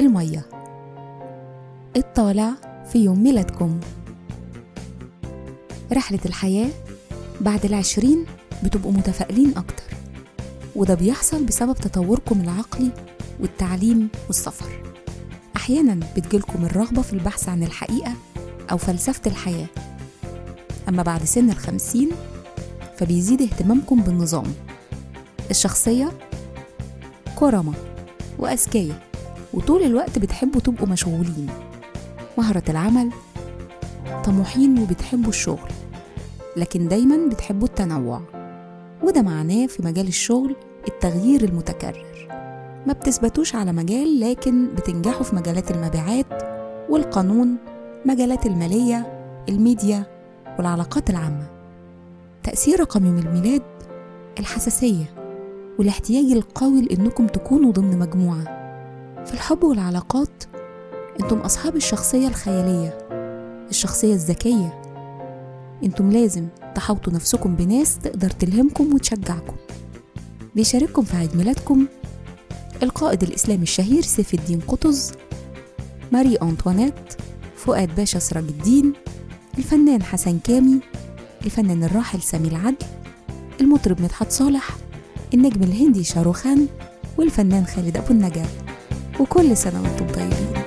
المية. الطالع في يوم ميلادكم. رحلة الحياة بعد العشرين بتبقوا متفائلين أكتر وده بيحصل بسبب تطوركم العقلي والتعليم والسفر. أحيانا بتجيلكم الرغبة في البحث عن الحقيقة أو فلسفة الحياة. أما بعد سن الخمسين فبيزيد اهتمامكم بالنظام الشخصية كرمة وأذكياء. وطول الوقت بتحبوا تبقوا مشغولين. مهرة العمل طموحين وبتحبوا الشغل لكن دايما بتحبوا التنوع وده معناه في مجال الشغل التغيير المتكرر. ما بتثبتوش على مجال لكن بتنجحوا في مجالات المبيعات والقانون مجالات المالية الميديا والعلاقات العامة. تأثير رقم يوم الميلاد الحساسية والاحتياج القوي لأنكم تكونوا ضمن مجموعة. في الحب والعلاقات أنتم أصحاب الشخصية الخيالية الشخصية الذكية. أنتم لازم تحوطوا نفسكم بناس تقدر تلهمكم وتشجعكم. بيشارككم في عيد ميلادكم القائد الإسلامي الشهير سيف الدين قطز ماري أنطوانيت فؤاد باشا سراج الدين الفنان حسن كامي الفنان الراحل سامي العدل المطرب مدحت صالح النجم الهندي شاروخان والفنان خالد أبو النجا وكل سنة وأنتم طيبين.